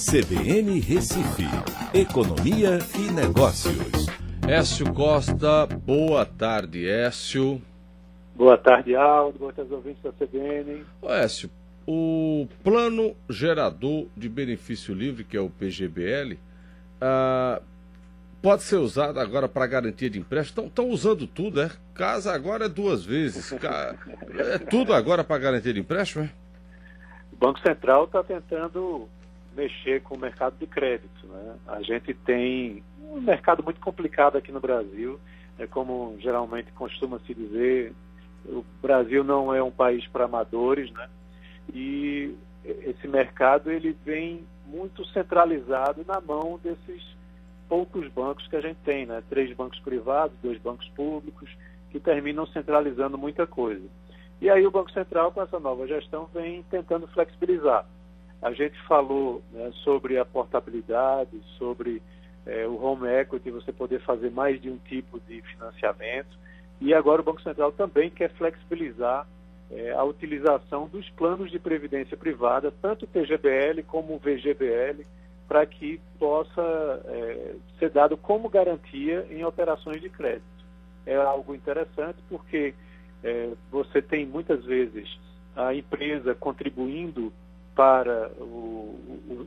CBN Recife, Economia e Negócios. Écio Costa, boa tarde, Écio. Boa tarde, Aldo. Boa tarde, ouvintes da CBN. Ô, Écio, o Plano Gerador de Benefício Livre, que é o PGBL, ah, pode ser usado agora para garantia de empréstimo. Estão usando tudo, é? Casa agora é duas vezes. É tudo agora para garantia de empréstimo, é? O Banco Central está tentando mexer com o mercado de crédito. Né? A gente tem um mercado muito complicado aqui no Brasil, é como geralmente costuma se dizer, o Brasil não é um país para amadores, né? E esse mercado ele vem muito centralizado na mão desses poucos bancos que a gente tem, né? Três bancos privados, dois bancos públicos, que terminam centralizando muita coisa. E aí o Banco Central, com essa nova gestão, vem tentando flexibilizar. A gente falou né, sobre a portabilidade, sobre é, o home equity, você poder fazer mais de um tipo de financiamento. E agora o Banco Central também quer flexibilizar é, a utilização dos planos de previdência privada, tanto o TGBL como o VGBL, para que possa é, ser dado como garantia em operações de crédito. É algo interessante porque é, você tem muitas vezes a empresa contribuindo para, o, o,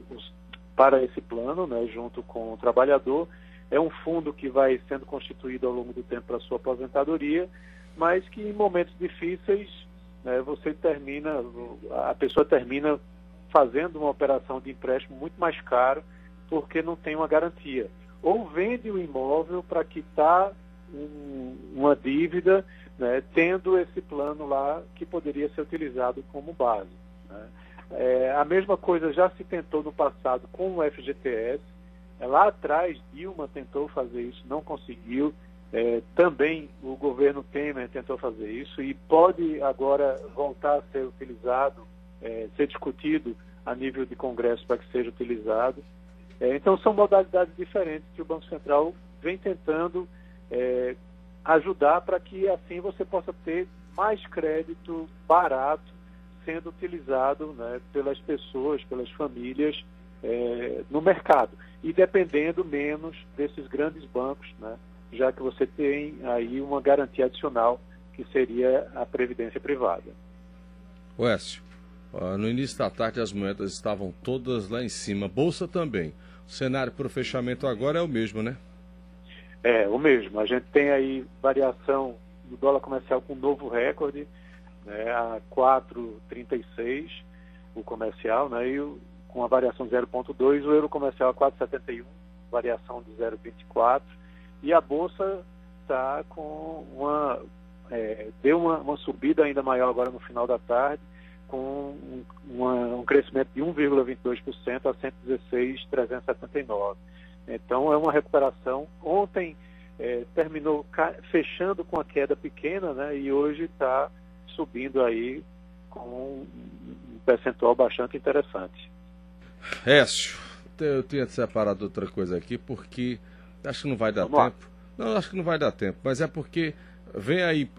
para esse plano, né, junto com o trabalhador. É um fundo que vai sendo constituído ao longo do tempo para sua aposentadoria, mas que em momentos difíceis né, você termina, a pessoa termina fazendo uma operação de empréstimo muito mais caro porque não tem uma garantia. Ou vende o imóvel para quitar um, uma dívida, né, tendo esse plano lá que poderia ser utilizado como base. Né. É, a mesma coisa já se tentou no passado com o FGTS. É, lá atrás, Dilma tentou fazer isso, não conseguiu. É, também o governo Temer tentou fazer isso e pode agora voltar a ser utilizado, é, ser discutido a nível de Congresso para que seja utilizado. É, então, são modalidades diferentes que o Banco Central vem tentando ajudar para que assim você possa ter mais crédito barato sendo utilizado né, pelas pessoas, pelas famílias é, no mercado e dependendo menos desses grandes bancos, né, já que você tem aí uma garantia adicional que seria a previdência privada. Oécio, no início da tarde as moedas estavam todas lá em cima, bolsa também. O cenário para o fechamento agora é o mesmo, né? É, o mesmo. A gente tem aí variação do dólar comercial com um novo recorde, né, a 4,36 o comercial, né, e o, com a variação 0,2, o euro comercial a 4,71, variação de 0,24, e a bolsa está com uma. É, deu uma, uma, subida ainda maior agora no final da tarde, com um, uma, um crescimento de 1,22% a 116,379. Então é uma recuperação. Ontem é, terminou fechando com a queda pequena, né? E hoje está subindo aí com um percentual bastante interessante. Écio, eu tinha separado outra coisa aqui porque acho que não vai dar Vamos tempo. Lá. Não, acho que não vai dar tempo, mas é porque vem aí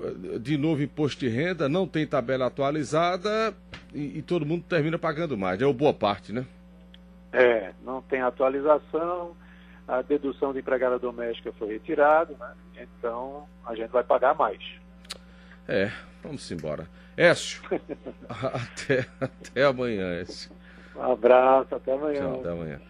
de novo imposto de renda, não tem tabela atualizada e, e todo mundo termina pagando mais. É o boa parte, né? É, não tem atualização, a dedução de empregada doméstica foi retirada, né? então a gente vai pagar mais. É, vamos embora. Écio, até, até amanhã, Écio. Um abraço, até amanhã. Tchau, até amanhã.